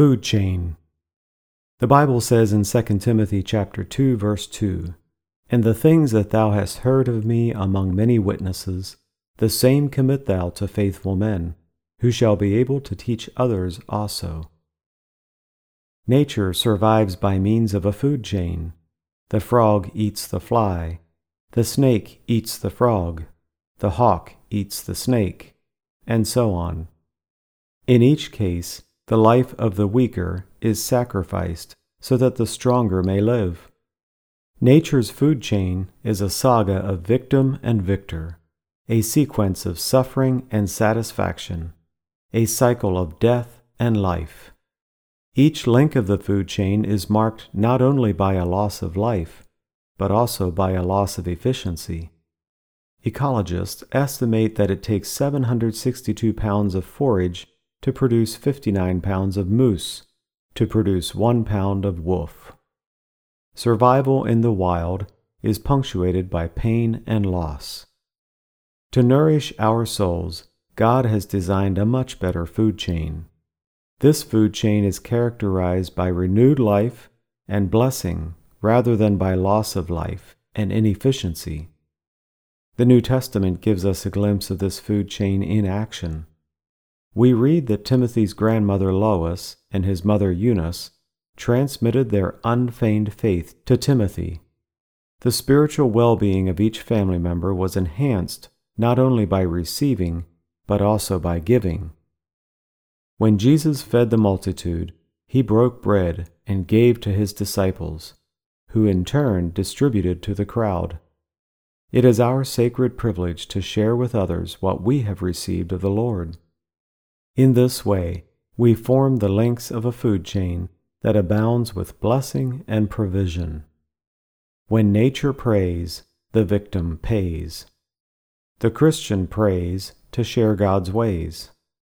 Food chain. The Bible says in 2 Timothy chapter 2 verse 2, "And the things that thou hast heard of me among many witnesses, the same commit thou to faithful men, who shall be able to teach others also." Nature survives by means of a food chain. The frog eats the fly, the snake eats the frog, the hawk eats the snake, and so on. In each case, the life of the weaker is sacrificed so that the stronger may live. Nature's food chain is a saga of victim and victor, a sequence of suffering and satisfaction, a cycle of death and life. Each link of the food chain is marked not only by a loss of life, but also by a loss of efficiency. Ecologists estimate that it takes 762 pounds of forage to produce 59 pounds of moose, to produce one pound of wolf. Survival in the wild is punctuated by pain and loss. To nourish our souls, God has designed a much better food chain. This food chain is characterized by renewed life and blessing rather than by loss of life and inefficiency. The New Testament gives us a glimpse of this food chain in action. We read that Timothy's grandmother Lois and his mother Eunice transmitted their unfeigned faith to Timothy. The spiritual well being of each family member was enhanced not only by receiving, but also by giving. When Jesus fed the multitude, he broke bread and gave to his disciples, who in turn distributed to the crowd. It is our sacred privilege to share with others what we have received of the Lord. In this way, we form the links of a food chain that abounds with blessing and provision. When nature preys, the victim pays. The Christian prays to share God's ways.